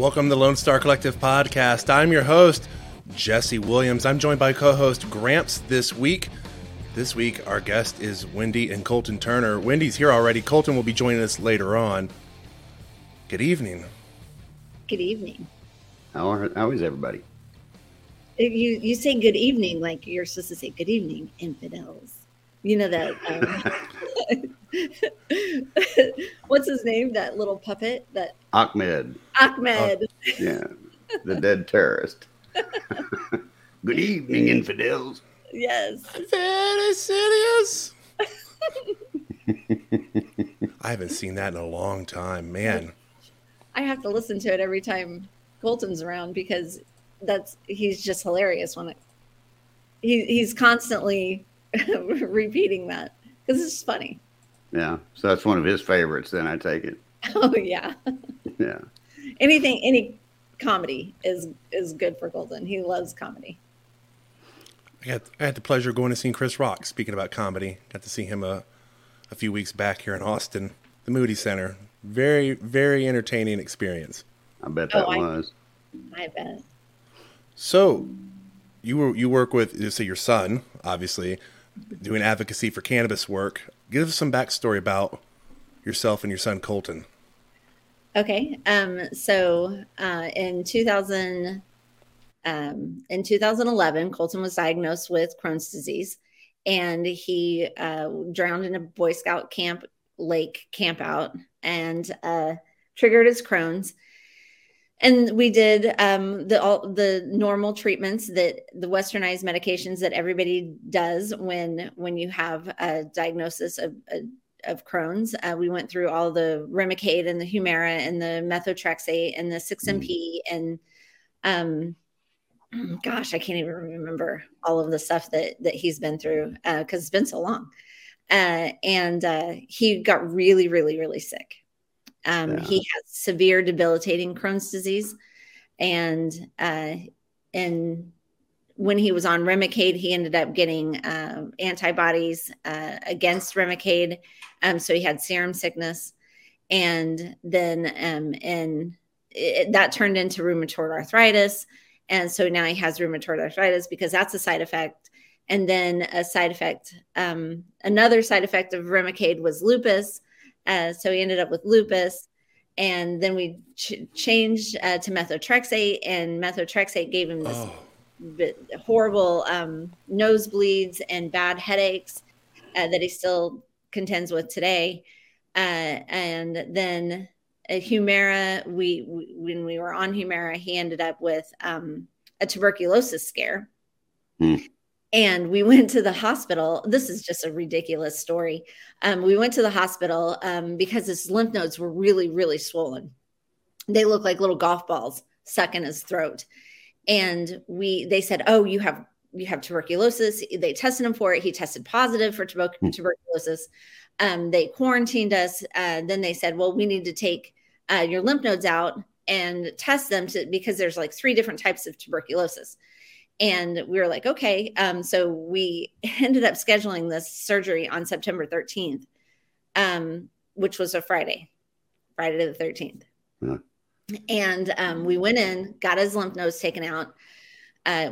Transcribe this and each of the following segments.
Welcome to the Lone Star Collective podcast. I'm your host, Jesse Williams. I'm joined by co host Gramps this week. This week, our guest is Wendy and Colton Turner. Wendy's here already. Colton will be joining us later on. Good evening. Good evening. How, are, how is everybody? If you you say good evening like you're supposed to say good evening, infidels. You know that. Um, what's his name? That little puppet. That Achmed. Achmed. Yeah, the dead terrorist. Good evening, infidels. yes. Very serious. I haven't seen that in a long time, man. I have to listen to it every time Colton's around because that's he's just hilarious when it. He he's constantly repeating that because it's funny. Yeah, so that's one of his favorites. Then I take it. Oh yeah. Yeah, Anything any comedy is is good for Colton. He loves comedy. I had, I had the pleasure of going to see Chris Rock. Speaking about comedy, got to see him a, a few weeks back here in Austin, the Moody Center. Very, very entertaining experience. I bet oh, that Oh, I- was. I bet. So, you were you work with you say your son, obviously, doing advocacy for cannabis work. Give us some backstory about yourself and your son Colton. Okay. Um, so uh, in 2000, um, in 2011, Colton was diagnosed with Crohn's disease, and he uh, drowned in a Boy Scout camp lake camp out and uh, triggered his Crohn's. And we did um, the all the normal treatments that the westernized medications that everybody does when when you have a diagnosis of, of of Crohn's. Uh, we went through all the Remicade and the Humira and the methotrexate and the 6MP and um gosh, I can't even remember all of the stuff that that he's been through because it's been so long. Uh, and uh, he got really, really, really sick. Um, Yeah. He has severe debilitating Crohn's disease, and uh, and when he was on Remicade, he ended up getting um, antibodies uh, against Remicade. Um, so he had serum sickness. And then, um, and it, that turned into rheumatoid arthritis. And so now he has rheumatoid arthritis because that's a side effect. And then a side effect, um, another side effect of Remicade was lupus. Uh, so he ended up with lupus. And then we ch- changed uh, to methotrexate, and methotrexate gave him this Oh, horrible um, nosebleeds and bad headaches uh, that he still contends with today. Uh, and then uh, Humira, we, we when we were on Humira, he ended up with um, a tuberculosis scare. Hmm. And we went to the hospital. This is just a ridiculous story. Um, we went to the hospital um, because his lymph nodes were really, really swollen. They look like little golf balls stuck in his throat and we they said oh you have you have tuberculosis they tested him for it he tested positive for tuber- Hmm. tuberculosis um, they quarantined us uh, then they said well we need to take uh, your lymph nodes out and test them to because there's like three different types of tuberculosis and we were like okay um, so we ended up scheduling this surgery on september 13th um, which was a friday friday the 13th Yeah. and um, we went in, got his lymph nodes taken out. Uh,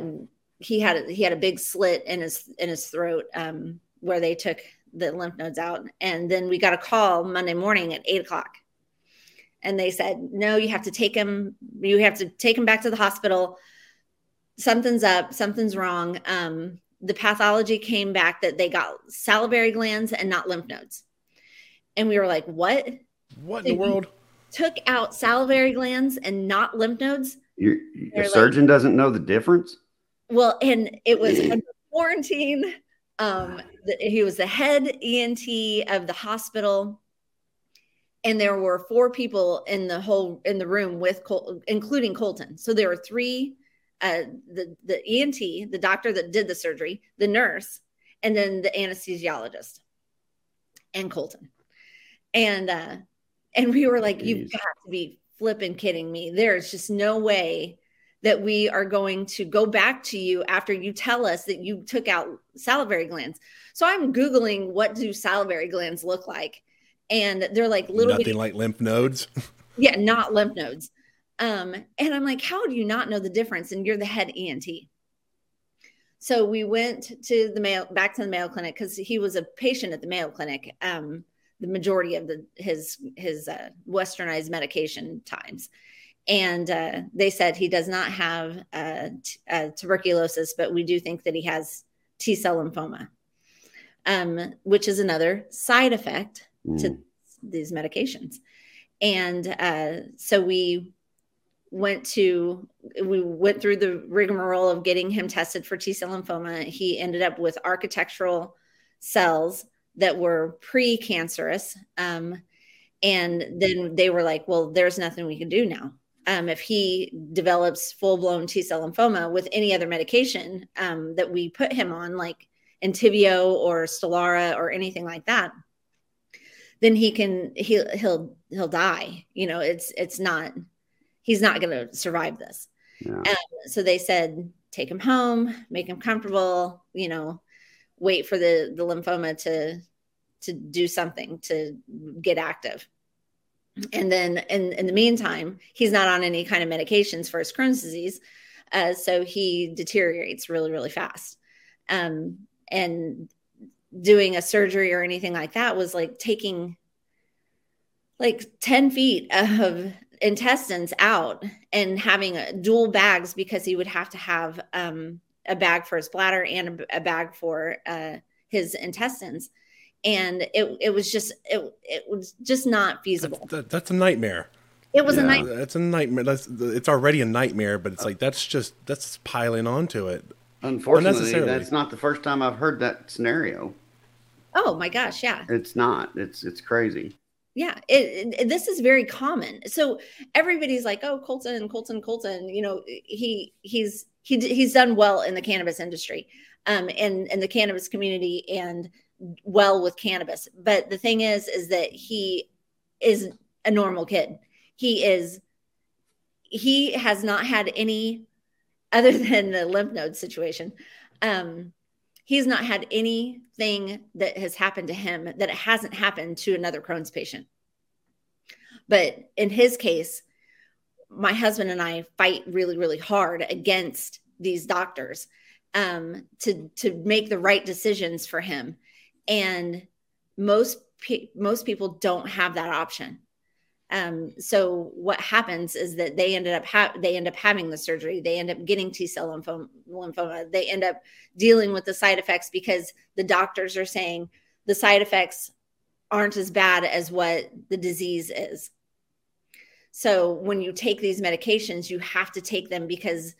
he had a, he had a big slit in his in his throat um, where they took the lymph nodes out, and then we got a call Monday morning at eight o'clock, and they said, "No, you have to take him. You have to take him back to the hospital. Something's up. Something's wrong." Um, the pathology came back that they got salivary glands and not lymph nodes, and we were like, "What?" what in the world? Took out salivary glands and not lymph nodes. Your, They're your like- surgeon doesn't know the difference. Well, and it was under quarantine. Um, the, he was the head ENT of the hospital, and there were four people in the whole in the room with Col- including Colton. So there were three: uh, the the ENT, the doctor that did the surgery, the nurse, and then the anesthesiologist, and Colton. And uh, and we were like, "You've got to be flipping kidding me! There's just no way." that we are going to go back to you after you tell us that you took out salivary glands. So I'm googling what do salivary glands look like, and they're like little Nothing bitty, like lymph nodes. yeah, not lymph nodes. Um, and I'm like, how do you not know the difference? And you're the head ENT. So we went to the Mayo, back to the Mayo Clinic because he was a patient at the Mayo Clinic. Um, the majority of the his his uh, westernized medication times, and uh, they said he does not have uh, t- uh, tuberculosis, but we do think that he has T cell lymphoma, um, which is another side effect mm. to these medications. And uh, so we went to we went through the rigmarole of getting him tested for T cell lymphoma. He ended up with architectural cells that were precancerous. Um, and then they were like, well, there's nothing we can do now. Um, if he develops full blown T cell lymphoma with any other medication um, that we put him on, like Entyvio or Stelara or anything like that, then he can he'll he'll he'll die. You know, it's it's not he's not going to survive this. Yeah. Um, so they said take him home, make him comfortable. You know, wait for the the lymphoma to to do something to get active. And then in, in the meantime, he's not on any kind of medications for his Crohn's disease. Uh, so he deteriorates really, really fast. Um, and doing a surgery or anything like that was like taking like 10 feet of intestines out and having dual bags because he would have to have um, a bag for his bladder and a, a bag for uh, his intestines and it it was just it it was just not feasible. That's, that, that's a nightmare. It was yeah. a nightmare. That's a nightmare. That's it's already a nightmare, but it's like that's just that's piling onto it. Unfortunately, that's not the first time I've heard that scenario. Oh my gosh, yeah. It's not. It's it's crazy. Yeah, it, it, this is very common. So everybody's like, "Oh, Colton, Colton, Colton." You know, he he's he he's done well in the cannabis industry, um, and in the cannabis community, and well with cannabis. But the thing is, is that he is a normal kid. He is, he has not had any, other than the lymph node situation, um, he's not had anything that has happened to him that it hasn't happened to another Crohn's patient. But in his case, my husband and I fight really, really hard against these doctors um, to to make the right decisions for him and most pe- most people don't have that option um, so what happens is that they ended up ha- they end up having the surgery they end up getting t-cell lymphoma, lymphoma they end up dealing with the side effects because the doctors are saying the side effects aren't as bad as what the disease is so when you take these medications you have to take them because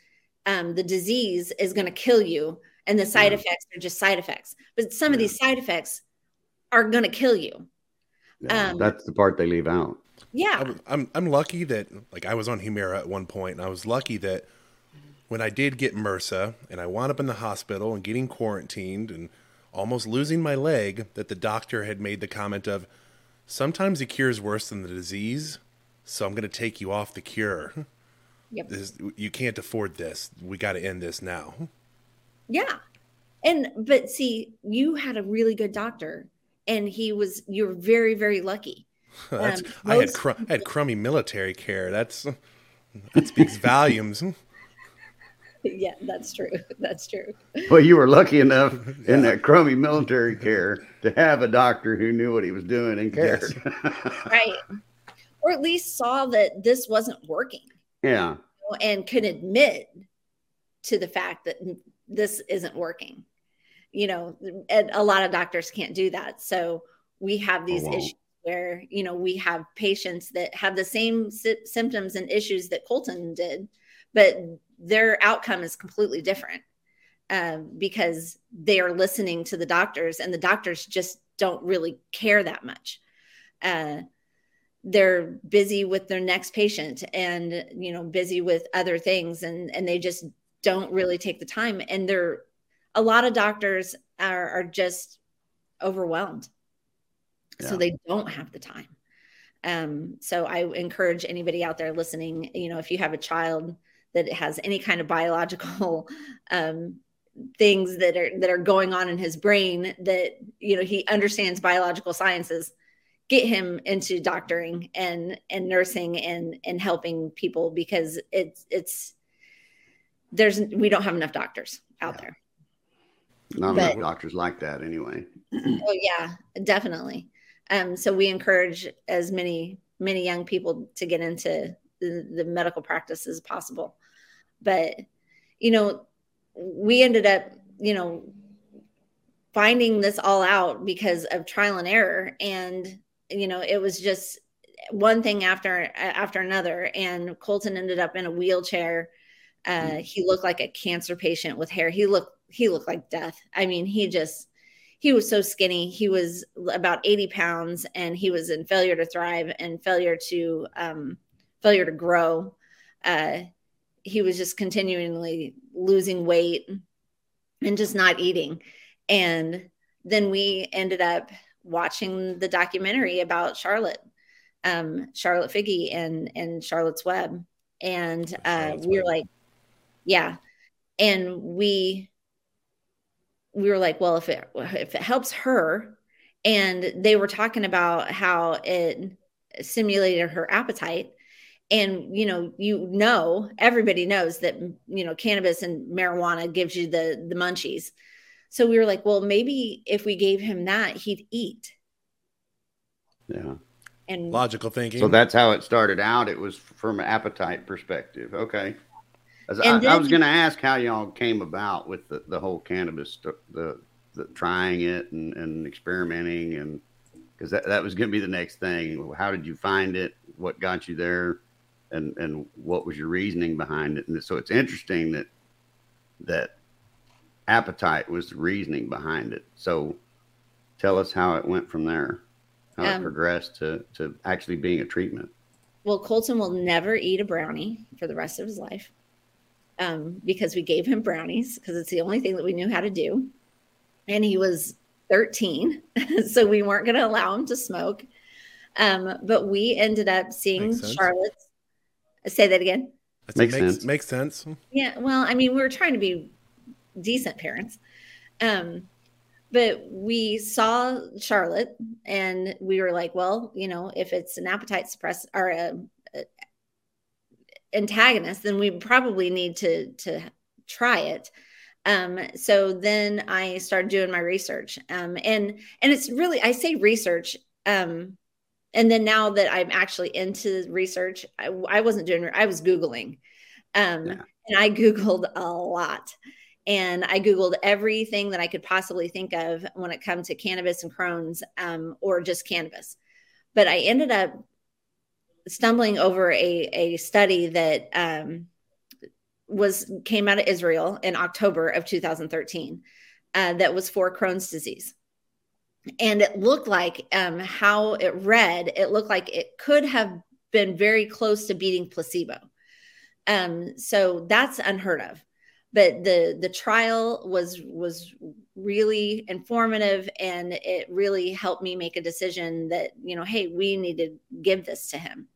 um, the disease is going to kill you and the side yeah. effects are just side effects. But some yeah. of these side effects are going to kill you. Yeah, um, that's the part they leave out. Yeah, I'm, I'm, I'm lucky that like I was on Humira at one point, and I was lucky that when I did get MRSA and I wound up in the hospital and getting quarantined and almost losing my leg, that the doctor had made the comment of, sometimes the cure is worse than the disease, so I'm going to take you off the cure. Yep. This, you can't afford this. We got to end this now. Yeah. And but see, you had a really good doctor and he was you're very very lucky. um, I had cr- I had crummy military care. That's that speaks volumes. yeah, that's true. That's true. Well, you were lucky enough yeah. in that crummy military care to have a doctor who knew what he was doing and cared. Yes. right. Or at least saw that this wasn't working. Yeah. And could admit to the fact that this isn't working you know and a lot of doctors can't do that so we have these oh, wow. issues where you know we have patients that have the same sy- symptoms and issues that colton did but their outcome is completely different um, because they are listening to the doctors and the doctors just don't really care that much. Uh, they're busy with their next patient and you know busy with other things and and they just don't really take the time and they're a lot of doctors are, are just overwhelmed yeah. so they don't have the time um, so i encourage anybody out there listening you know if you have a child that has any kind of biological um, things that are that are going on in his brain that you know he understands biological sciences get him into doctoring and and nursing and and helping people because it's it's there's we don't have enough doctors out Yeah. there. Not But- enough doctors like that anyway. Oh yeah, definitely. Um, so we encourage as many many young people to get into the, the medical practice as possible. But you know, we ended up, you know, finding this all out because of trial and error, and you know, it was just one thing after after another. And Colton ended up in a wheelchair. Uh, he looked like a cancer patient with hair. He looked he looked like death. I mean, he just he was so skinny. He was about 80 pounds and he was in failure to thrive and failure to um, failure to grow. Uh, he was just continually losing weight and just not eating. And then we ended up watching the documentary about Charlotte, um, Charlotte Figi and and Charlotte's Web. And uh, Charlotte's we were Web. like, yeah. And we we were like, well, if it if it helps her, and they were talking about how it simulated her appetite, and you know, you know, everybody knows that you know cannabis and marijuana gives you the the munchies. So we were like, well, maybe if we gave him that, he'd eat. Yeah. And Logical thinking. So that's how it started out. It was from an appetite perspective. Okay. I, I was going to ask how y'all came about with the, the whole cannabis, st- the, the trying it and, and experimenting, and because that, that was going to be the next thing. How did you find it? What got you there? And and what was your reasoning behind it? And so it's interesting that that appetite was the reasoning behind it. So tell us how it went from there, how it Um, progressed to to actually being a treatment. Well, Colton will never eat a brownie for the rest of his life um, because we gave him brownies because it's the only thing that we knew how to do. And he was 13, so we weren't going to allow him to smoke. Um, but we ended up seeing Makes sense. Charlotte's. Say that again. That's- Makes makes, sense. makes sense. Yeah, well, I mean, we were trying to be decent parents. Um, but we saw Charlotte and we were like, well, you know, if it's an appetite suppress or a, a antagonist, then we probably need to to try it. Um, so then I started doing my research. Um, and and it's really I say research. Um, and then now that I'm actually into research, I, I wasn't doing I was Googling. Um, Yeah. and I Googled a lot. And I Googled everything that I could possibly think of when it comes to cannabis and Crohn's um, or just cannabis. But I ended up stumbling over a, a study that um, was came out of Israel in October of 2013 uh, that was for Crohn's disease. And it looked like um, how it read, it looked like it could have been very close to beating placebo. Um, so that's unheard of. But the the trial was was really informative, and it really helped me make a decision that you know, hey, we need to give this to him.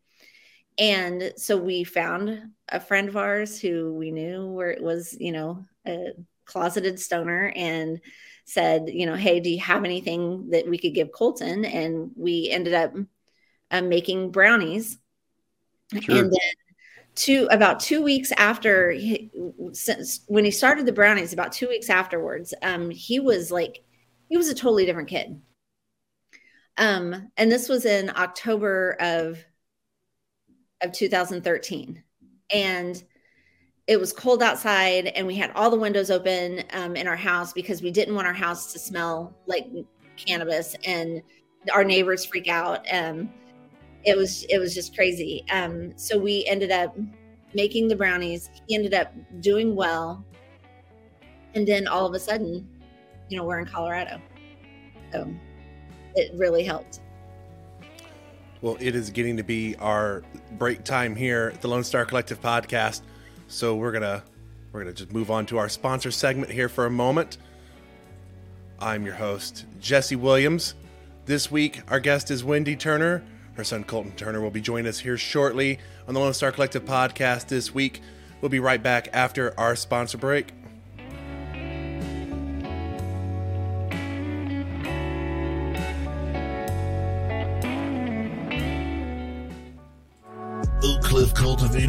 And so we found a friend of ours who we knew where it was, you know, a closeted stoner, and said, you know, hey, do you have anything that we could give Colton? And we ended up um, making brownies. Sure. And then two about two weeks after he, since when he started the brownies about two weeks afterwards um he was like he was a totally different kid um and this was in october of of 2013 and it was cold outside and we had all the windows open um, in our house because we didn't want our house to smell like cannabis and our neighbors freak out. Um it was it was just crazy. Um so we ended up making the brownies. He ended up doing well. And then all of a sudden you know we're in colorado. So it really helped Well, it is getting to be our break time here at the Lone Star Collective podcast. So we're gonna we're gonna just move on to our sponsor segment here for a moment. I'm your host, Jesse Williams. This week, our guest is Wendy Turner. Her son Colton Turner will be joining us here shortly on the Lone Star Collective podcast this week. We'll be right back after our sponsor break.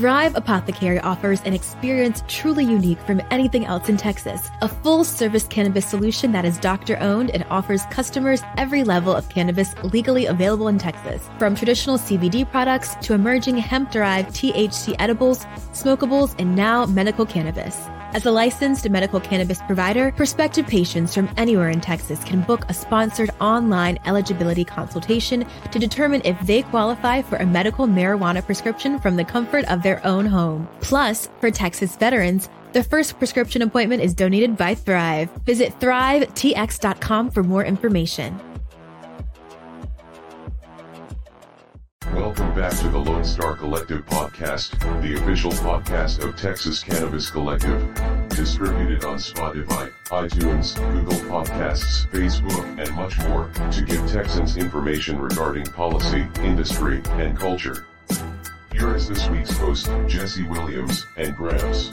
Thrive Apothecary offers an experience truly unique from anything else in Texas. A full service cannabis solution that is doctor owned and offers customers every level of cannabis legally available in Texas. From traditional CBD products to emerging hemp derived THC edibles, smokables, and now medical cannabis. As a licensed medical cannabis provider, prospective patients from anywhere in Texas can book a sponsored online eligibility consultation to determine if they qualify for a medical marijuana prescription from the comfort of their own home. Plus, for Texas veterans, the first prescription appointment is donated by Thrive. Visit thrivetx.com for more information. Welcome back to the Lone Star Collective podcast, the official podcast of Texas Cannabis Collective. Distributed on Spotify, iTunes, Google Podcasts, Facebook, and much more to give Texans information regarding policy, industry, and culture. Here is this week's host, Jesse Williams and Gramps.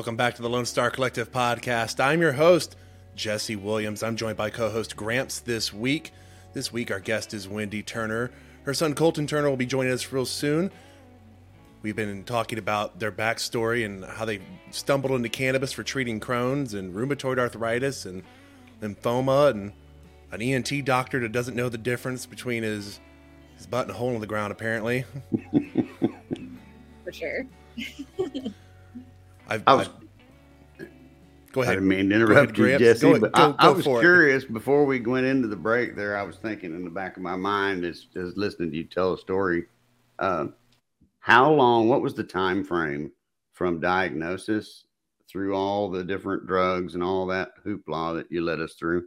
Welcome back to the Lone Star Collective podcast. I'm your host, Jesse Williams. I'm joined by co host Gramps this week. This week, our guest is Wendy Turner. Her son Colton Turner will be joining us real soon. We've been talking about their backstory and how they stumbled into cannabis for treating Crohn's and rheumatoid arthritis and lymphoma, and an ENT doctor that doesn't know the difference between his his butt and a hole in the ground, apparently. For sure. I've, I was, I've- go I didn't mean to Go ahead, interrupt you, Gramps. Jesse, Go- but go- I, I was for it. curious before we went into the break there. I was thinking in the back of my mind as, as listening to you tell a story. Uh, how long, what was the time frame from diagnosis through all the different drugs and all that hoopla that you led us through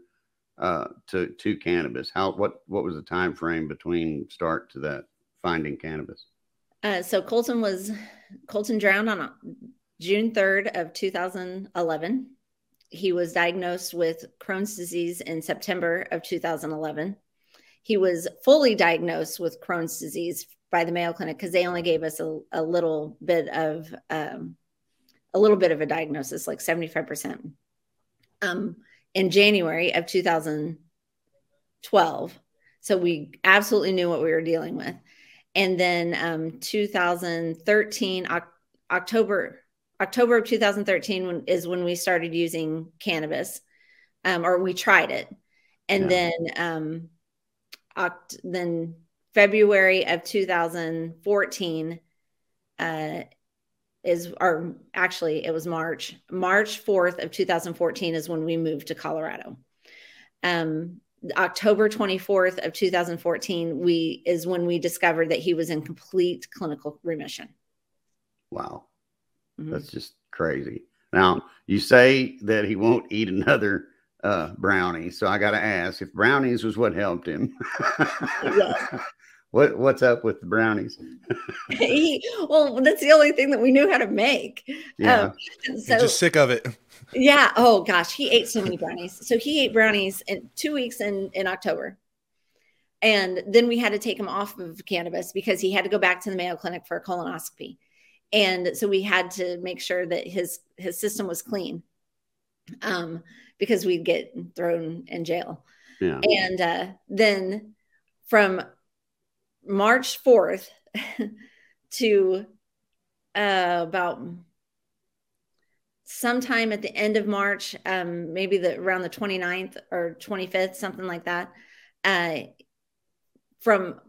uh, to, to cannabis? How, what, what was the time frame between start to that finding cannabis? Uh, so Colton was Colton drowned on June 3rd of 2011. He was diagnosed with Crohn's disease in September of 2011. He was fully diagnosed with Crohn's disease by the Mayo Clinic because they only gave us a, a little bit of um, a little bit of a diagnosis, like 75%. Um, in January of 2012. So we absolutely knew what we were dealing with. And then um, 2013, October, October of 2013 when, is when we started using cannabis, um, or we tried it. And Yeah. then, um, oct- then February of 2014 uh, is, or actually it was March, March 4th of 2014 is when we moved to Colorado. Um, October 24th of 2014 we is when we discovered that he was in complete clinical remission. Wow. Mhm. That's just crazy. Now, you say that he won't eat another uh, brownie. So I got to ask if brownies was what helped him. what What's up with the brownies? he, well, that's the only thing that we knew how to make. Yeah. Um, He's so just sick of it. yeah. Oh gosh, he ate so many brownies. So he ate brownies in two weeks in in October, and then we had to take him off of cannabis because he had to go back to the Mayo Clinic for a colonoscopy, and so we had to make sure that his his system was clean, um, because we'd get thrown in jail. yeah. And uh, then from March 4th to uh, about sometime at the end of March, um, maybe the around the 29th or 25th, something like that. Uh, from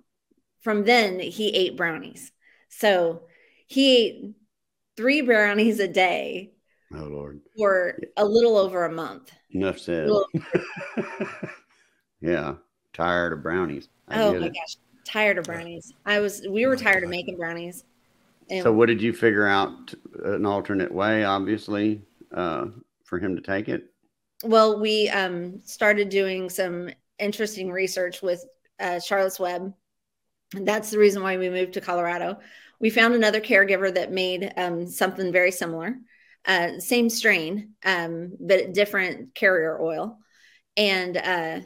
from then, he ate brownies. So he ate three brownies a day Oh Lord. for a little over a month. Enough said. Yeah. Tired of brownies. I oh my it. gosh tired of brownies. I was. We were tired of making brownies. And So, what did you figure out an alternate way, obviously, uh, for him to take it? well, we um, started doing some interesting research with uh, Charlotte's Web. And that's the reason why we moved to Colorado. We found another caregiver that made um, something very similar, uh, same strain, um, but different carrier oil. And uh,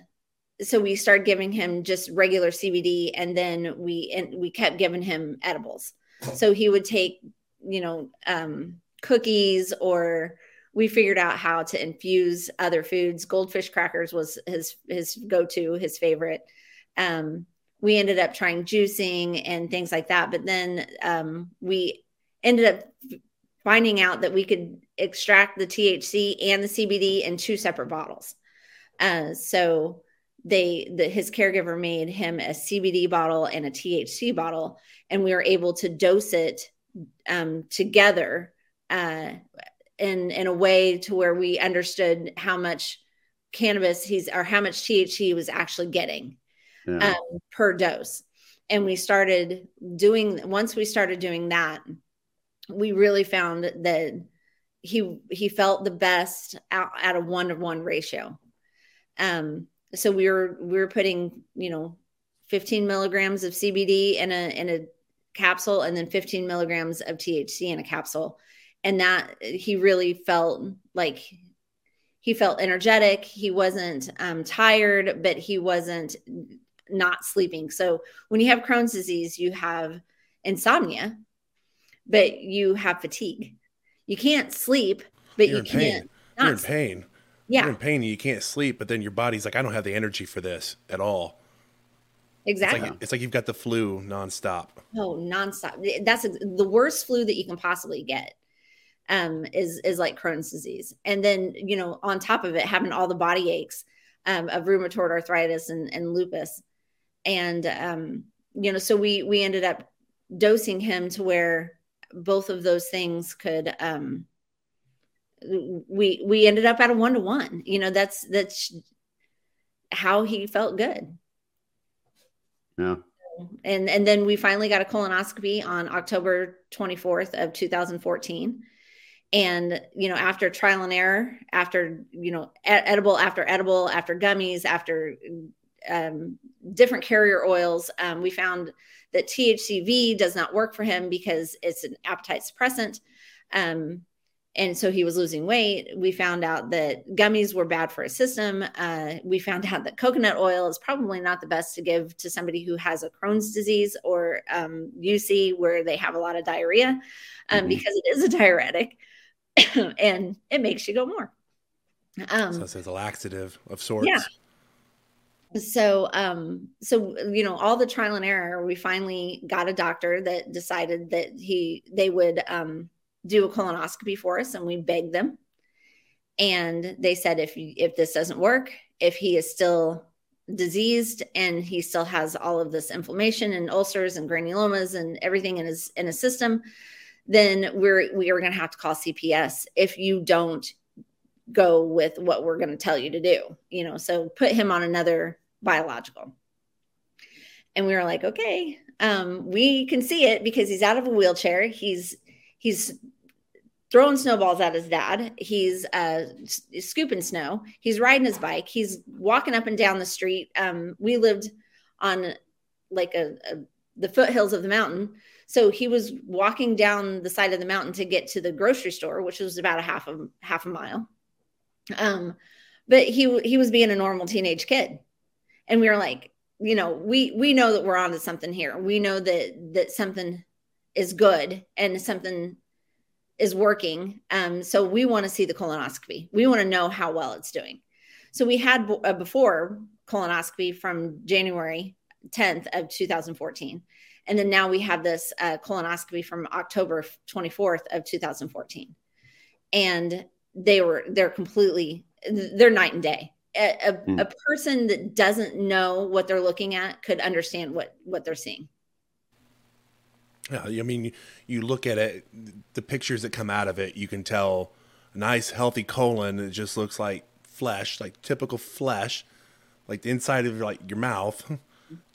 so we started giving him just regular CBD, and then we and we kept giving him edibles. So he would take, you know, um, cookies or we figured out how to infuse other foods. Goldfish crackers was his his go to, his favorite. Um, we ended up trying juicing and things like that, but then um, we ended up finding out that we could extract the THC and the CBD in two separate bottles. Uh, so they the his caregiver made him a CBD bottle and a THC bottle, and we were able to dose it um, together uh, in in a way to where we understood how much cannabis he's or how much THC he was actually getting Yeah. um, per dose. And we started doing once we started doing that, we really found that he he felt the best out at a one to one ratio. Um, so we were we were putting you know 15 milligrams of CBD in a in a capsule and then 15 milligrams of THC in a capsule, and that he really felt like he felt energetic. He wasn't um, tired, but he wasn't not sleeping. So when you have Crohn's disease, you have insomnia, but you have fatigue. You can't sleep, but You're you can't. You're in pain. Yeah, You're in pain and you can't sleep, but then your body's like, I don't have the energy for this at all. It's exactly. like it's like you've got the flu nonstop. Oh, nonstop. That's the worst flu that you can possibly get. Um, is is like Crohn's disease, and then you know on top of it having all the body aches um, of rheumatoid arthritis and, and lupus, and um, you know so we we ended up dosing him to where both of those things could um, we we ended up at a one to one. You know that's that's how he felt good Yeah. and and then we finally got a colonoscopy on October 24th of 2014 and you know after trial and error after you know edible after edible after gummies after um, different carrier oils um, we found that thcv does not work for him because it's an appetite suppressant um, and so he was losing weight we found out that gummies were bad for his system uh, we found out that coconut oil is probably not the best to give to somebody who has a crohn's disease or um, uc where they have a lot of diarrhea um, Mhm. because it is a diuretic and it makes you go more um, So it's a laxative of sorts. Yeah. So um so you know all the trial and error we finally got a doctor that decided that he they would um do a colonoscopy for us and we begged them. And they said if if this doesn't work if he is still diseased and he still has all of this inflammation and ulcers and granulomas and everything in his in his system then we're we are going to have to call CPS if you don't go with what we're going to tell you to do you know so put him on another biological. And we were like okay um we can see it because he's out of a wheelchair. He's he's throwing snowballs at his dad. He's uh scooping snow. He's riding his bike. He's walking up and down the street. Um we lived on like a, a the foothills of the mountain. So he was walking down the side of the mountain to get to the grocery store which was about a half a half a mile um but he he was being a normal teenage kid. And we were like you know we we know that we're onto something here. We know that that something is good and something is working. Um so we want to see the colonoscopy. We want to know how well it's doing. So we had a before colonoscopy from january 10th of 2014 and then now we have this uh, colonoscopy from october 24th of 2014 and they were they're completely they're night and day a, a, Hmm. a person that doesn't know what they're looking at could understand what what they're seeing Yeah, I mean, you, you look at it, the pictures that come out of it, you can tell a nice, healthy colon. It just looks like flesh, like typical flesh, like the inside of like your mouth.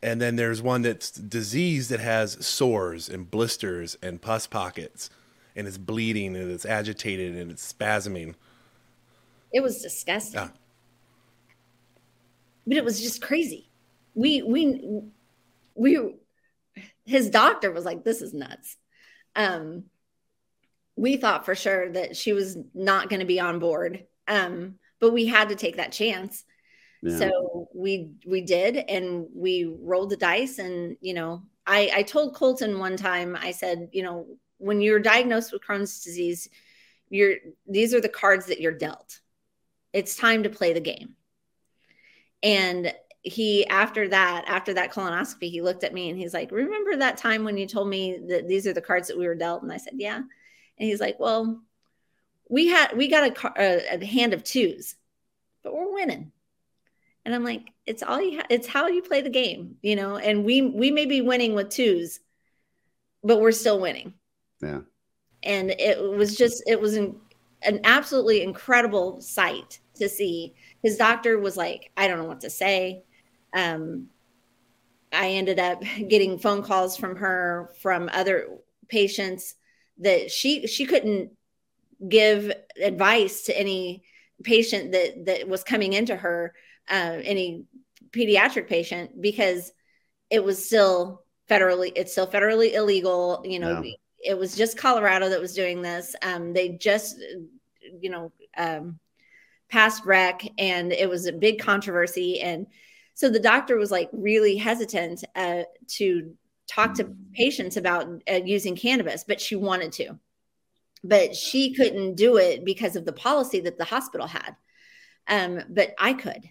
And then there's one that's disease that has sores and blisters and pus pockets and it's bleeding and it's agitated and it's spasming. It was disgusting. Yeah. But it was just crazy. We we we his doctor was like, This is nuts. Um we thought for sure that she was not going to be on board. Um, but we had to take that chance. Yeah. So we we did and we rolled the dice and you know, I I told Colton one time, I said, you know, when you're diagnosed with Crohn's disease, you're these are the cards that you're dealt. It's time to play the game. And he after that after that colonoscopy he looked at me and he's like remember that time when you told me that these are the cards that we were dealt? And i said yeah. And he's like well we had we got a, a, a hand of twos but we're winning. And i'm like it's all you ha- it's how you play the game you know? And we we may be winning with twos but we're still winning yeah. And it was just, it was an, an absolutely incredible sight to see. His doctor was like, I don't know what to say. Um, I ended up getting phone calls from her from other patients that she she couldn't give advice to any patient that that was coming into her uh, any pediatric patient because it was still federally it's still federally illegal you know yeah it was just Colorado that was doing this. Um, they just, you know, um, passed rec, and it was a big controversy. And so the doctor was like really hesitant uh, to talk to patients about uh, using cannabis, but she wanted to. But she couldn't do it because of the policy that the hospital had. Um, but I could.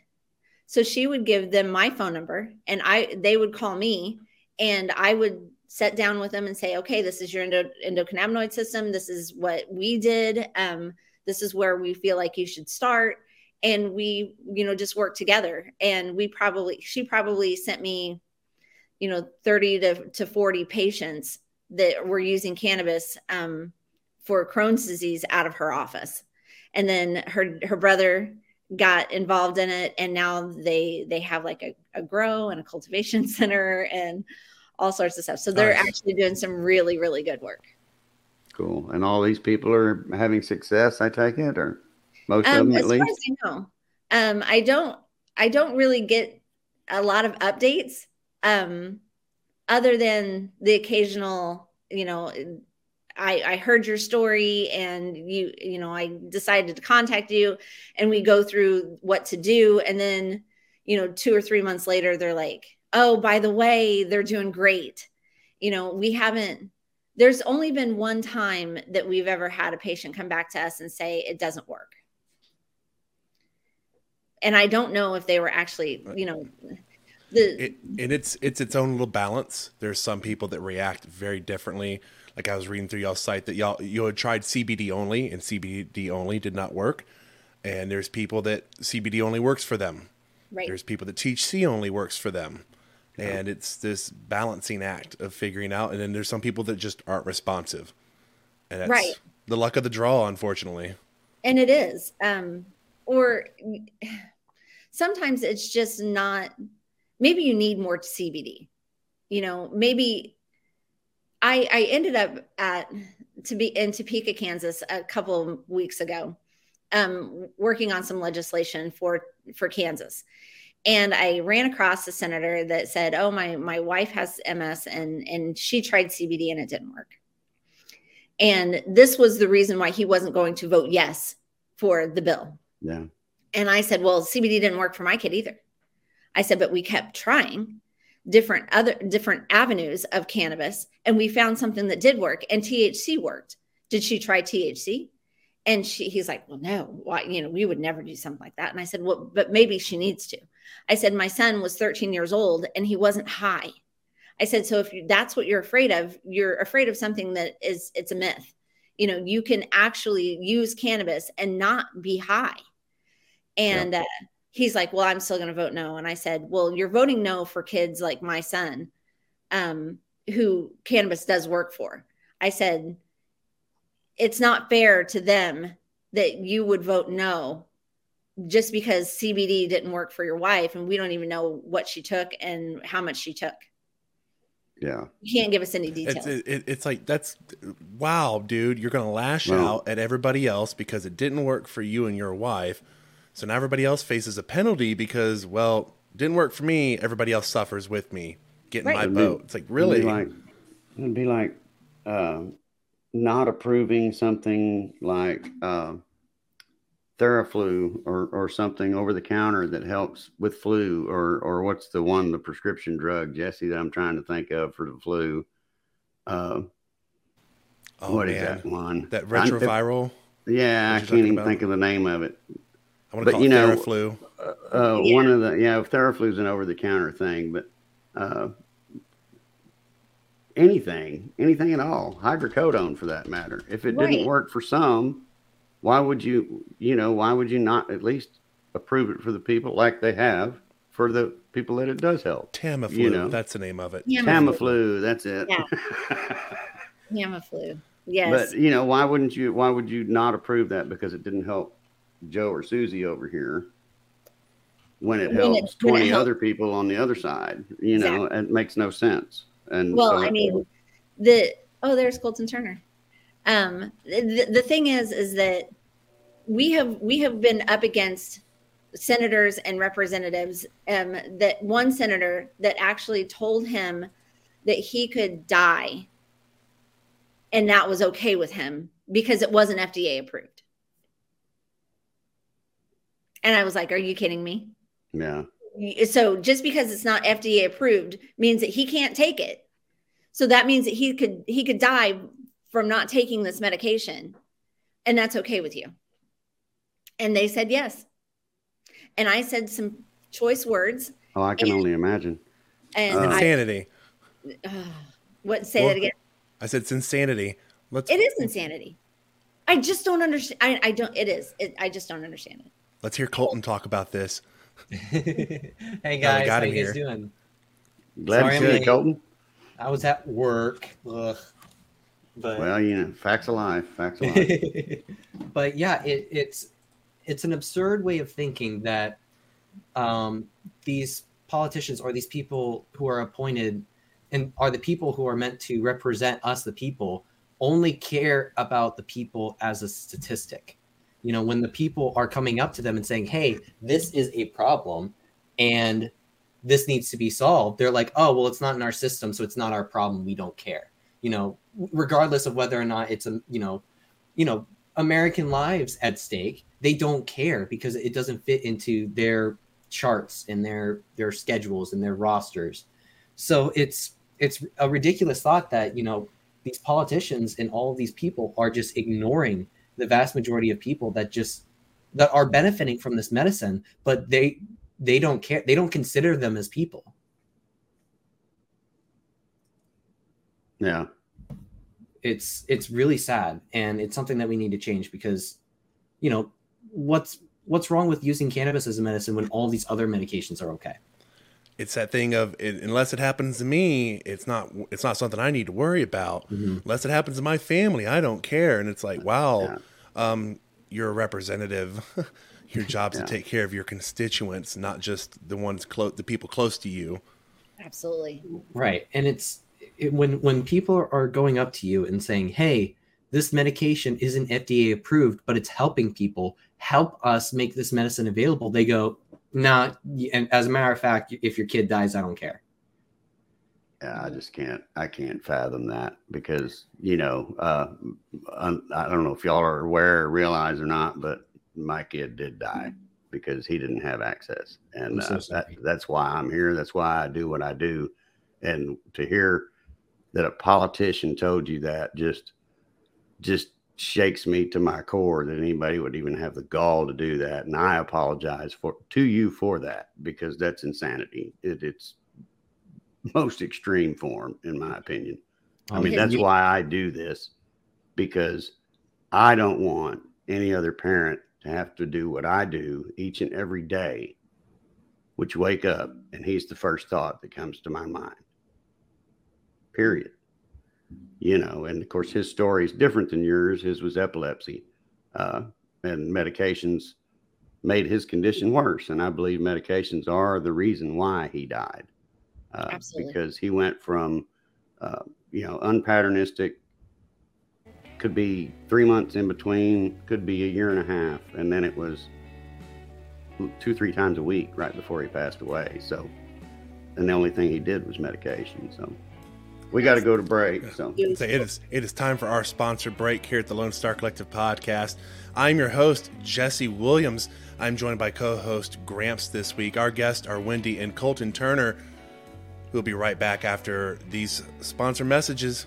So she would give them my phone number, and I they would call me, and I would sit down with them and say, okay, this is your endo- endocannabinoid system. This is what we did. Um, this is where we feel like you should start. And we, you know, just work together. And we probably, she probably sent me, you know, 30 to, to 40 patients that were using cannabis um, for Crohn's disease out of her office. And then her, her brother got involved in it. And now they, they have like a, a grow and a cultivation center and all sorts of stuff. So they're nice. actually doing some really, really good work. Cool. And all these people are having success, I take it, or most um, of them at least? As I know. Um, I don't I don't really get a lot of updates. Um, other than the occasional, you know, I, I heard your story and you, you know, I decided to contact you and we go through what to do. And then, you know, two or three months later, they're like, oh, by the way, they're doing great. You know, we haven't, there's only been one time that we've ever had a patient come back to us and say it doesn't work. And I don't know if they were actually, you know, the, it, and it's it's its own little balance. There's some people that react very differently. Like I was reading through y'all's site that y'all you had tried CBD only and CBD only did not work. And there's people that CBD only works for them. Right. There's people that THC only works for them and it's this balancing act of figuring out and then there's some people that just aren't responsive. And that's right. the luck of the draw unfortunately. And it is um or sometimes it's just not maybe you need more cbd you know maybe i i ended up at to be in topeka kansas a couple weeks ago um working on some legislation for for kansas and I ran across a senator that said, "Oh, my my wife has MS and and she tried CBD and it didn't work." And this was the reason why he wasn't going to vote yes for the bill. Yeah. And I said, "Well, CBD didn't work for my kid either." I said, "But we kept trying different other different avenues of cannabis and we found something that did work and THC worked." Did she try THC? And she, he's like, well, no, why, you know, we would never do something like that. And I said, well, but maybe she needs to. I said, my son was 13 years old and he wasn't high. I said, so if you, that's what you're afraid of, you're afraid of something that is, it's a myth. You know, you can actually use cannabis and not be high. And uh, he's like, well, I'm still going to vote no. And I said, well, you're voting no for kids like my son, um, who cannabis does work for. I said, it's not fair to them that you would vote no just because CBD didn't work for your wife and we don't even know what she took and how much she took. Yeah. You can't give us any details. It's, it, it's like that's wow, dude. You're gonna lash Well- out at everybody else because it didn't work for you and your wife. So now everybody else faces a penalty because well, didn't work for me. Everybody else suffers with me. Get in Right. my It'd boat. be- It's like It'd really. be like it'd be like um not approving something like uh, Theraflu or or something over the counter that helps with flu or or what's the one the prescription drug Jesse that I'm trying to think of for the flu. Uh, oh what is man, that one? that I- retroviral. yeah, I can't even about? think of the name of it. I want but to call you it know- Theraflu. Uh, Yeah. One of the yeah, Theraflu's an over the counter thing, but uh, anything, anything at all, hydrocodone for that matter. If it Right. didn't work for some, why would you, you know, why would you not at least approve it for the people like they have for the people that it does help? Tamiflu. you know. That's the name of it. Tamiflu, that's it. Yeah. Tamiflu. Yes. But you know, why wouldn't you? Why would you not approve that because it didn't help Joe or Susie over here? When it When it- helps when it twenty help- other people on the other side, you know, it makes no sense. And well, so- I mean, the oh, there's Colton Turner. Um, the, the thing is, is that we have we have been up against senators and representatives. Um, that one senator that actually told him that he could die, and that was okay with him because it wasn't FDA approved. And I was like, "Are you kidding me?" yeah, so just because it's not FDA approved means that he can't take it. So that means that he could he could die from not taking this medication. And that's okay with you. And they said yes. And I said some choice words oh, I can And- only imagine. and Uh. I Insanity. what say Well, that again. I said it's insanity. Let's It is insanity. I just don't understand. I, I don't. It is. It, I just don't understand it. let's hear Colton talk about this. hey we guys, got how him you guys here. doing? Glad Sorry, to I'm see you. Colton. I was at work. Ugh. But Well, you know, facts of life. Facts of life. but yeah, it, it's it's an absurd way of thinking that um, these politicians or these people who are appointed and are the people who are meant to represent us, the people, only care about the people as a statistic. You know, when the people are coming up to them and saying, "Hey, this is a problem," and this needs to be solved, they're like, "Oh, well, it's not in our system, so it's not our problem. We don't care." You know, regardless of whether or not it's a you know you know american lives at stake they don't care because it doesn't fit into their charts and their their schedules and their rosters. So it's it's a ridiculous thought that you know these politicians and all of these people are just ignoring the vast majority of people that just that are benefiting from this medicine but they they don't care. They don't consider them as people. Yeah. It's it's really sad and it's something that we need to change because you know what's what's wrong with using cannabis as a medicine when all these other medications are okay It's that thing of it, unless it happens to me, it's not it's not something I need to worry about. Unless it happens to my family, I don't care. And it's like, wow, um, you're a representative. your job's Yeah. to take care of your constituents, not just the ones close, the people close to you. Absolutely. right and it's it, when when people are going up to you and saying hey this medication isn't fda approved but it's helping people help us make this medicine available they go nah and as a matter of fact if your kid dies i don't care Yeah, I just can't. I can't fathom that because you know, uh, I'm, I don't know if y'all are aware or realize or not, but my kid did die because he didn't have access, and so uh, that, that's why I'm here. That's why I do what I do, and to hear that a politician told you that just just shakes me to my core that anybody would even have the gall to do that, and I apologize for to you for that because that's insanity. It, it's most extreme form, in my opinion. I mean, that's why I do this because I don't want any other parent to have to do what I do each and every day, which wake up and he's the first thought that comes to my mind. Period. You know, and of course, his story is different than yours. His was epilepsy uh, and medications made his condition worse. And I believe medications are the reason why he died. Uh. Because he went from, uh, you know, unpatternistic, could be three months in between, could be a year and a half. And then it was two, three times a week right before he passed away. So, and the only thing he did was medication. So, we got to go to break. So, it is it is time for our sponsor break here at the Lone Star Collective podcast. I'm your host Jesse Williams. I'm joined by co-host Gramps this week. Our guests are Wendy and Colton Turner. We'll be right back after these sponsor messages.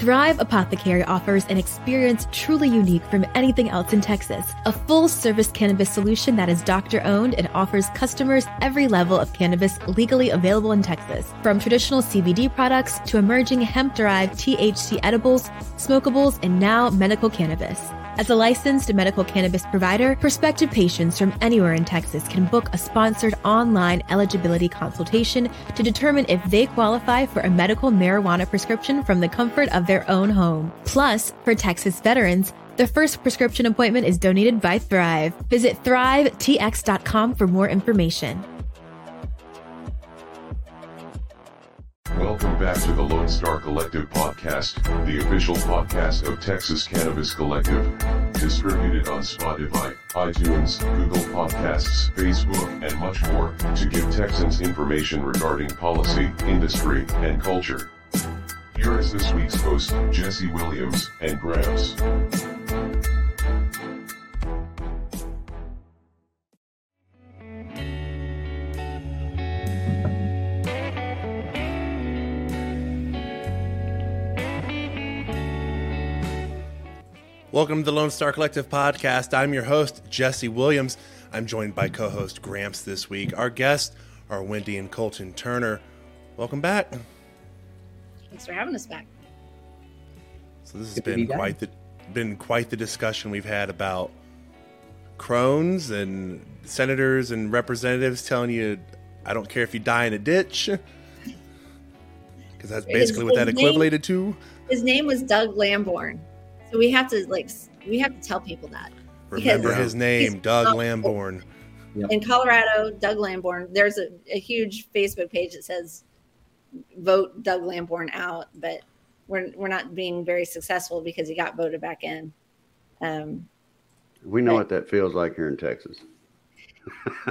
Thrive Apothecary offers an experience truly unique from anything else in Texas. A full service cannabis solution that is doctor owned and offers customers every level of cannabis legally available in Texas. From traditional CBD products to emerging hemp derived THC edibles, smokables, and now medical cannabis. As a licensed medical cannabis provider, prospective patients from anywhere in Texas can book a sponsored online eligibility consultation to determine if they qualify for a medical marijuana prescription from the comfort of their own home. Plus, for Texas veterans, the first prescription appointment is donated by Thrive. Visit thrivetx.com for more information. Welcome back to the Lone Star Collective podcast, the official podcast of Texas Cannabis Collective. Distributed on Spotify, iTunes, Google Podcasts, Facebook, and much more to give Texans information regarding policy, industry, and culture. Here is this week's host, Jesse Williams and Gramps. Welcome to the Lone Star Collective podcast. I'm your host, Jesse Williams. I'm joined by co host Gramps this week. Our guests are Wendy and Colton Turner. Welcome back. Thanks for having us back. So this has Good been be quite the been quite the discussion we've had about Crohn's and senators and representatives telling you, I don't care if you die in a ditch. Because that's His- basically what that his name- equated to. His name was Doug Lamborn, so we have to like we have to tell people that Remember his name, Doug not- Lamborn. in Colorado, Doug Lamborn. There's a, a huge Facebook page that says vote Doug Lamborn out, but we're we're not being very successful because he got voted back in. Um, we know Right. what that feels like here in Texas.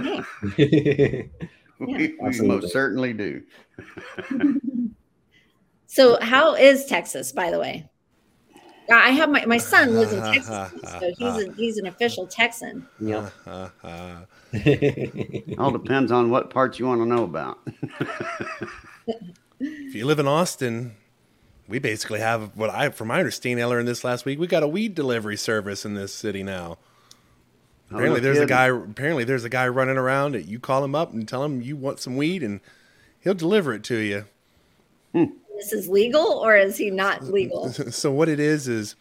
yeah. We, we most certainly do. So, how is Texas, by the way? I have my, my son lives in Texas, so he's a, he's an official Texan. Yep. All depends on what parts you want to know about. if you live in Austin, we basically have what I, from my understanding, I learned this last week. We got a weed delivery service in this city now. Oh, Apparently, no there's a guy. Apparently, there's a guy running around that you call him up and tell him you want some weed, and he'll deliver it to you. Hmm. This is legal, or is he not legal? So what it is is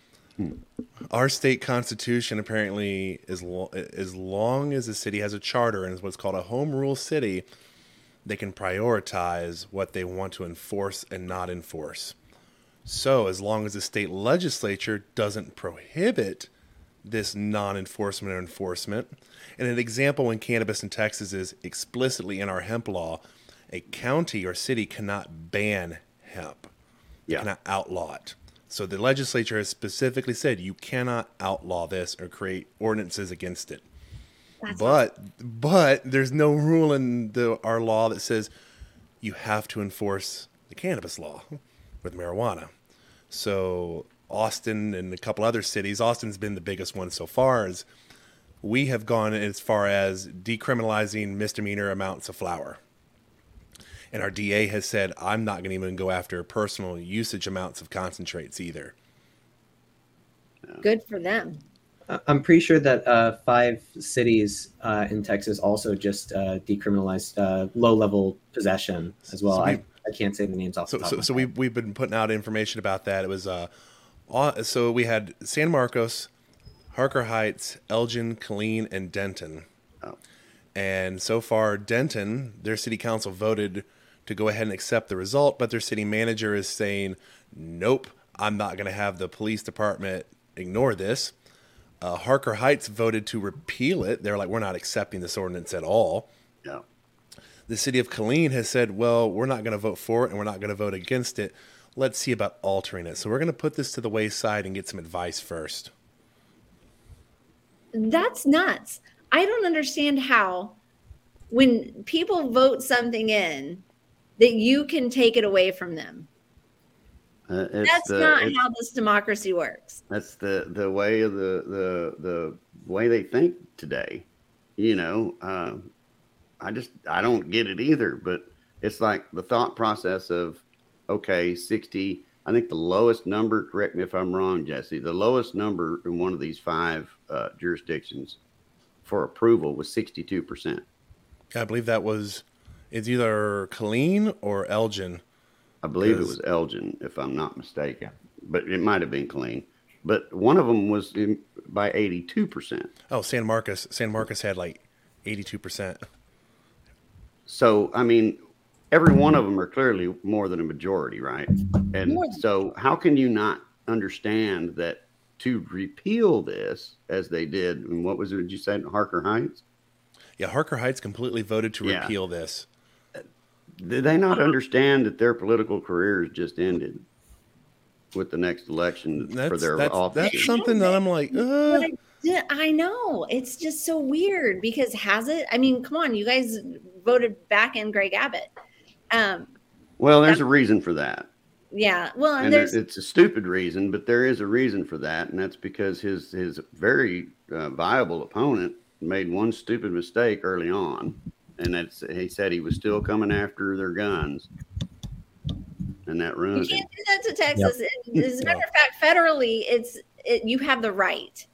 our state constitution apparently is lo- as long as a city has a charter and is what's called a home rule city, they can prioritize what they want to enforce and not enforce. So as long as the state legislature doesn't prohibit this non-enforcement or enforcement, and an example in cannabis in Texas is explicitly in our hemp law, a county or city cannot ban hemp Yeah. cannot outlaw it. So the legislature has specifically said you cannot outlaw this or create ordinances against it. That's but but there's no rule in the our law that says you have to enforce the cannabis law with marijuana. So Austin and a couple other cities, Austin's been the biggest one so far is we have gone as far as decriminalizing misdemeanor amounts of flour. And our DA has said, I'm not going to even go after personal usage amounts of concentrates either. Good for them. I- I'm pretty sure that uh, five cities uh, in Texas also just uh, decriminalized uh, low-level possession as well. So we- I, I can't say the names off. So, the top so, of so my we, head. we've been putting out information about that. It was, uh, all, so we had San Marcos, Harker Heights, Elgin, Killeen, and Denton. Oh. And so far, Denton, their city council voted to go ahead and accept the result, but their city manager is saying, nope, I'm not going to have the police department ignore this. Uh, Harker Heights voted to repeal it. They're like, we're not accepting this ordinance at all. Yeah. The city of Killeen has said, well, we're not going to vote for it and we're not going to vote against it. Let's see about altering it. So we're going to put this to the wayside and get some advice first. That's nuts. I don't understand how, when people vote something in, that you can take it away from them. Uh, That's the, not how this democracy works. That's the the way of the the the way they think today. You know, um, I just I don't get it either. But it's like the thought process of okay, sixty. I think the lowest number. Correct me if I'm wrong, Jesse. The lowest number in one of these five uh, jurisdictions for approval was sixty-two percent. I believe that was, it's either Killeen or Elgin. I believe it was Elgin, if I'm not mistaken, but it might have been Killeen. But one of them was in, by eighty-two percent. Oh, San Marcos. San Marcos had like 82%. So, I mean, every one of them are clearly more than a majority, right? And More than- so, how can you not understand that to repeal this, as they did, and what was it you said, Harker Heights? Yeah, Harker Heights completely voted to Yeah. repeal this. Did they not understand that their political careers just ended with the next election for their that's, office? that's something that I'm like, uh, I, I know it's just so weird because has it? I mean, come on, you guys voted back in Greg Abbott. Um, well, there's a reason for that. yeah. Well, and and there's it's a stupid reason, but there is a reason for that, and that's because his his very uh, viable opponent made one stupid mistake early on, and that's he said he was still coming after their guns, and that you ruined him. can't do that to Texas. And As a matter of fact, federally, it's it, you have the right,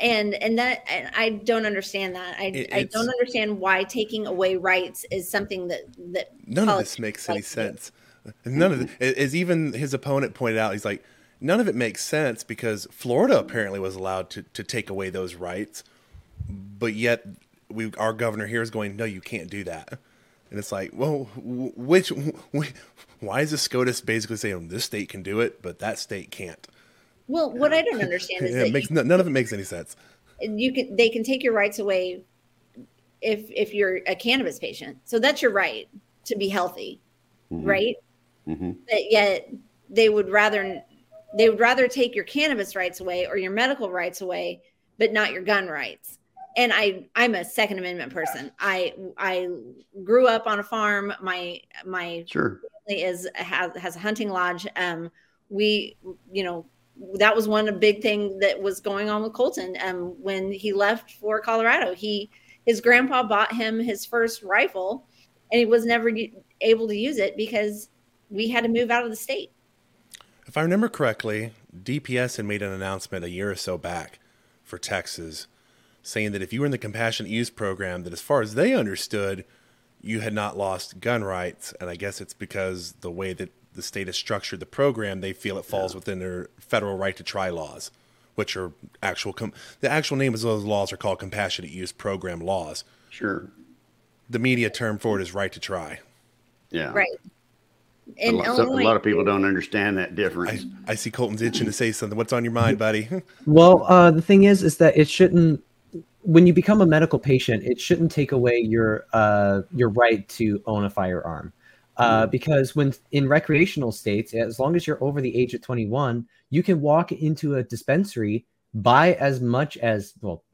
and and that and I don't understand that. I It- I don't understand why taking away rights is something that that none of this makes any like to do. sense. None of it, as even his opponent pointed out, he's like, none of it makes sense because Florida apparently was allowed to, to take away those rights, but yet we our governor here is going, no, you can't do that. And it's like, well, wh- which, why is the SCOTUS basically saying this state can do it, but that state can't? Well, what I don't understand is Yeah, that makes you, none of it makes any sense. you can they can take your rights away if if you're a cannabis patient. So that's your right to be healthy, Mhm. right? Mhm. But yet they would rather they would rather take your cannabis rights away or your medical rights away, but not your gun rights. And I I'm a Second Amendment person. I I grew up on a farm. My my Sure. family is has has a hunting lodge. Um, we, you know, that was one big thing that was going on with Colton. Um, when he left for Colorado, he his grandpa bought him his first rifle, and he was never able to use it because we had to move out of the state. If I remember correctly, DPS had made an announcement a year or so back for Texas saying that if you were in the compassionate use program, that as far as they understood, you had not lost gun rights. And I guess it's because the way that the state has structured the program, they feel it falls within their federal right to try laws, which are actual, com- the actual name of those laws are called compassionate use program laws. Sure. The media term for it is right to try. Yeah. Right. A In lot, so- a lot of people don't understand that difference. I, I see Colton's itching to say something. What's on your mind, buddy? Well, uh, the thing is, is that it shouldn't. When you become a medical patient, it shouldn't take away your uh, your right to own a firearm, uh, because when in recreational states, as long as you're over the age of 21, you can walk into a dispensary, buy as much as well,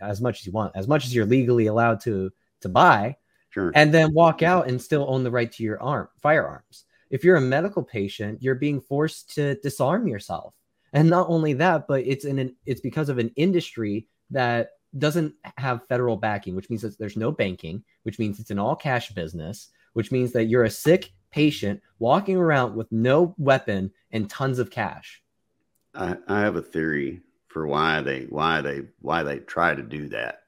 as much as you want, as much as you're legally allowed to to buy, Sure. and then walk out and still own the right to your arm firearms. If you're a medical patient, you're being forced to disarm yourself. And not only that, but it's in an it's because of an industry that doesn't have federal backing, which means that there's no banking, which means it's an all cash business, which means that you're a sick patient walking around with no weapon and tons of cash. I, I have a theory for why they why they why they try to do that.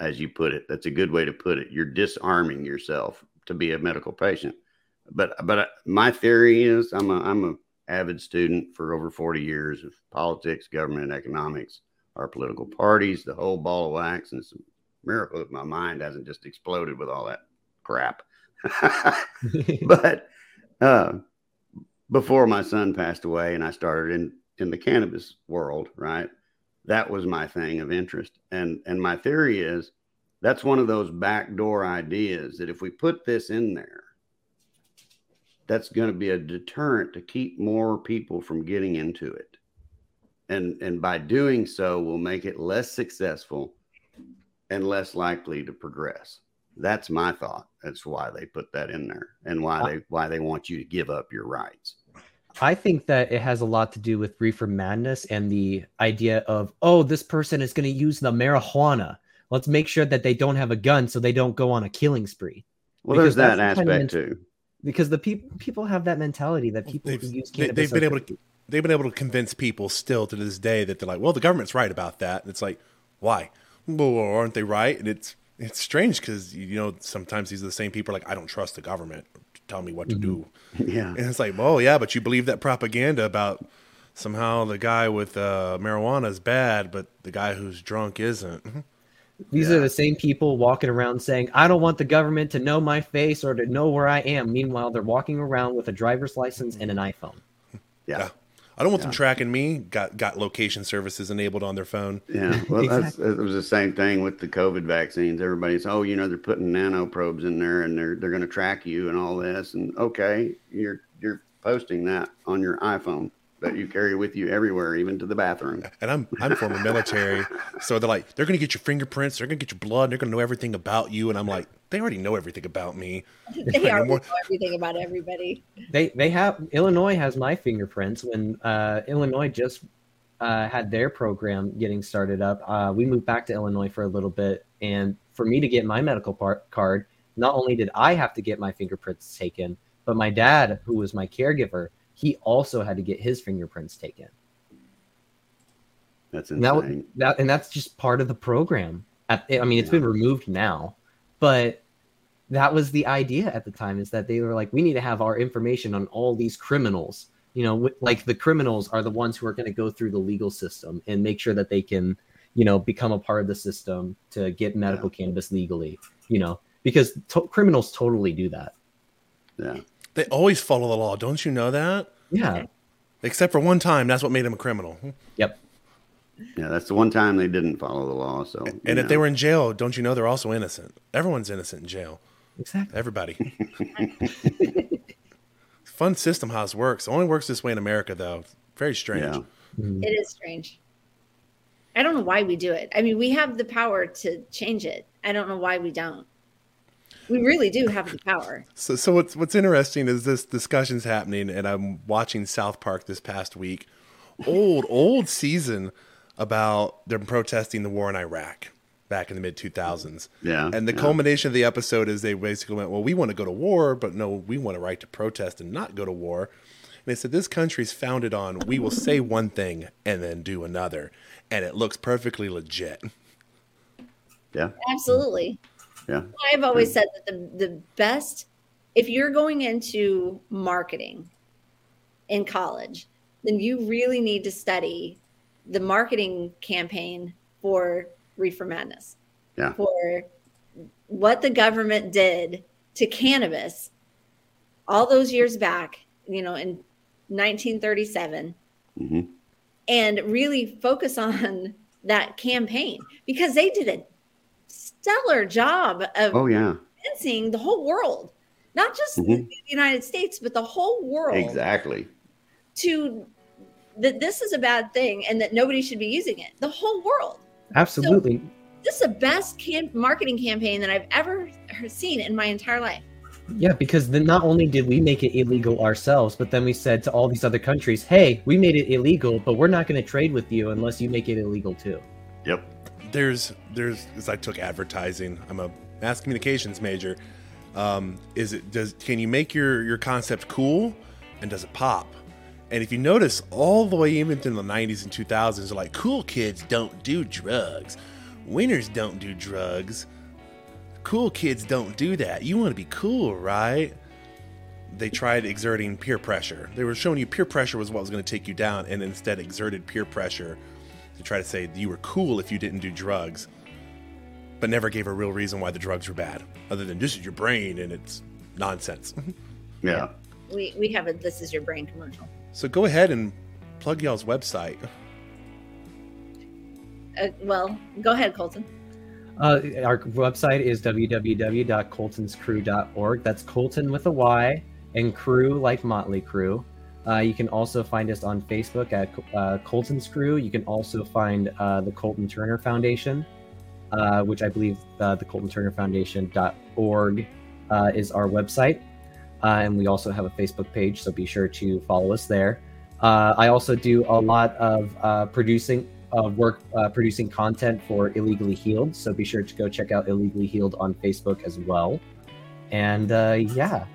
As you put it, that's a good way to put it. You're disarming yourself to be a medical patient. But but my theory is I'm a I'm a avid student for over 40 years of politics, government, and economics, our political parties, the whole ball of wax, and it's a miracle that my mind hasn't just exploded with all that crap. but uh, before my son passed away and I started in in the cannabis world, right? That was my thing of interest. And and my theory is that's one of those backdoor ideas that if we put this in there, that's going to be a deterrent to keep more people from getting into it. And and by doing so, we'll make it less successful and less likely to progress. That's my thought. That's why they put that in there and why uh, they why they want you to give up your rights. I think that it has a lot to do with reefer madness and the idea of, oh, this person is going to use the marijuana. Let's make sure that they don't have a gun so they don't go on a killing spree. Well, because there's that aspect too. Because the people people have that mentality that people they've, who use cannabis they've been able to they've been able to convince people still to this day that they're like, well, the government's right about that. And it's like, why? Well, aren't they right? And it's it's strange because you know sometimes these are the same people like I don't trust the government to tell me what to do. Mm-hmm. Yeah. And it's like, well, yeah, but you believe that propaganda about somehow the guy with uh, marijuana is bad, but the guy who's drunk isn't. These yeah. are the same people walking around saying, I don't want the government to know my face or to know where I am. Meanwhile, they're walking around with a driver's license and an iPhone. Yeah. yeah. I don't want yeah. them tracking me. Got got location services enabled on their phone. Yeah, well, exactly. it was the same thing with the COVID vaccines. Everybody's, oh, you know, they're putting nano probes in there, and they're they're going to track you and all this. And okay, you're you're posting that on your iPhone that you carry with you everywhere, even to the bathroom. And I'm I'm former military, so they're like they're going to get your fingerprints, they're going to get your blood, they're going to know everything about you. And I'm like, they already know everything about me. They already know everything about everybody. They they have Illinois has my fingerprints. When uh, Illinois just uh, had their program getting started up, uh, we moved back to Illinois for a little bit, and for me to get my medical part, card, not only did I have to get my fingerprints taken, but my dad, who was my caregiver he also had to get his fingerprints taken. That's insane. And, that, that, and that's just part of the program. At, I mean, it's yeah. been removed now, but that was the idea at the time is that they were like, we need to have our information on all these criminals. You know, like the criminals are the ones who are going to go through the legal system and make sure that they can, you know, become a part of the system to get medical yeah. cannabis legally. You know, because to- criminals totally do that. Yeah. They always follow the law. Don't you know that? Yeah. Except for one time, that's what made him a criminal. Yep. Yeah, that's the one time they didn't follow the law. So, and if know. they were in jail, don't you know they're also innocent? Everyone's innocent in jail. Exactly. Everybody. Fun system how this works. It only works this way in America, though. Very strange. Yeah. Mm-hmm. It is strange. I don't know why we do it. I mean, we have the power to change it. I don't know why we don't. We really do have the power. So, so what's what's interesting is this discussion's happening, and I'm watching South Park this past week. Old old season about them protesting the war in Iraq back in the mid 2000s. Yeah. And the yeah. culmination of the episode is they basically went, well, we want to go to war, but no, we want a right to protest and not go to war. And they said this country's founded on we will say one thing and then do another, and it looks perfectly legit. Yeah. Absolutely. Yeah. I've always said that the, the best, if you're going into marketing in college, then you really need to study the marketing campaign for Reefer Madness. Yeah. For what the government did to cannabis all those years back, you know, in 1937, mm-hmm. and really focus on that campaign because they did a stellar job of oh yeah convincing the whole world, not just mm-hmm. the United States, but the whole world exactly to that this is a bad thing and that nobody should be using it. The whole world. Absolutely. So, this is the best camp- marketing campaign that I've ever seen in my entire life. Yeah, because then not only did we make it illegal ourselves, but then we said to all these other countries, "Hey, we made it illegal, but we're not going to trade with you unless you make it illegal too." Yep there's there's as I took advertising. I'm a mass communications major. Um, is it does can you make your your concept cool, and does it pop? And if you notice, all the way even to the 90s and 2000s, are like cool kids don't do drugs, winners don't do drugs, cool kids don't do that. You want to be cool, right? They tried exerting peer pressure. They were showing you peer pressure was what was going to take you down, and instead exerted peer pressure to try to say you were cool if you didn't do drugs, but never gave a real reason why the drugs were bad, other than this is your brain and it's nonsense. Yeah. We we have a "This Is Your Brain" commercial. so go ahead and plug y'all's website. Uh, well, go ahead, Colton. Uh, our website is www.coltynscrue.org. That's Colton with a Y and crew like Motley Crue. Uh, you can also find us on Facebook at uh, Colton's Crew. You can also find uh, the Colton Turner Foundation, uh, which I believe uh, the Colton Turner Foundation.org uh, is our website. And we also have a Facebook page, so be sure to follow us there. I also do a lot of producing work producing content for Illegally Healed. So be sure to go check out Illegally Healed on Facebook as well. And yeah,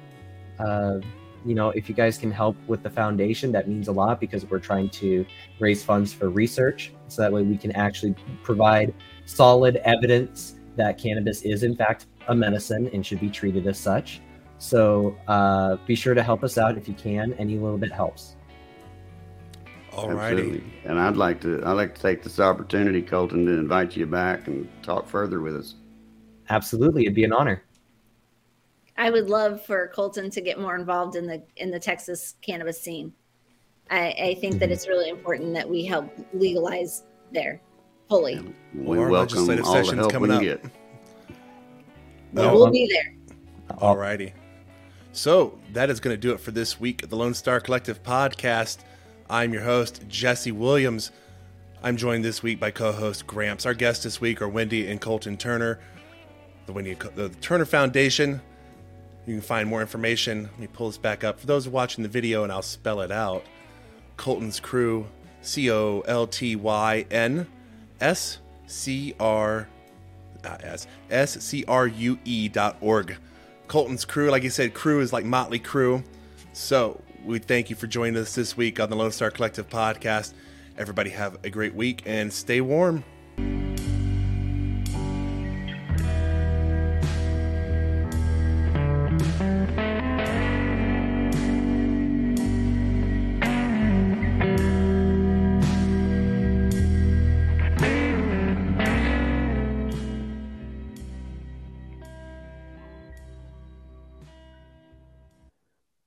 you know, if you guys can help with the foundation, that means a lot because we're trying to raise funds for research. So that way we can actually provide solid evidence that cannabis is, in fact, a medicine and should be treated as such. So uh, be sure to help us out if you can. Any little bit helps. Alrighty. Absolutely. And I'd like to I'd like to take this opportunity, Colton, to invite you back and talk further with us. Absolutely, it'd be an honor. I would love for Colton to get more involved in the in the Texas cannabis scene. I, I think that mm-hmm. it's really important that we help legalize there fully. And we More welcome legislative all the sessions help we coming can up. get. But Oh, we'll be there. Alrighty. So that is going to do it for this week of the Lone Star Collective podcast. I'm your host, Jesse Williams. I'm joined this week by co-host Gramps. Our guests this week are Wendy and Colton Turner. The Wendy the Turner Foundation. You can find more information. Let me pull this back up. For those watching the video, and I'll spell it out. Colton's Crew, C O L T Y N S C R not S S C R U E dot org. Colton's crew, like you said, crew is like Motley Crue. So we thank you for joining us this week on the Lone Star Collective podcast. Everybody have a great week and stay warm.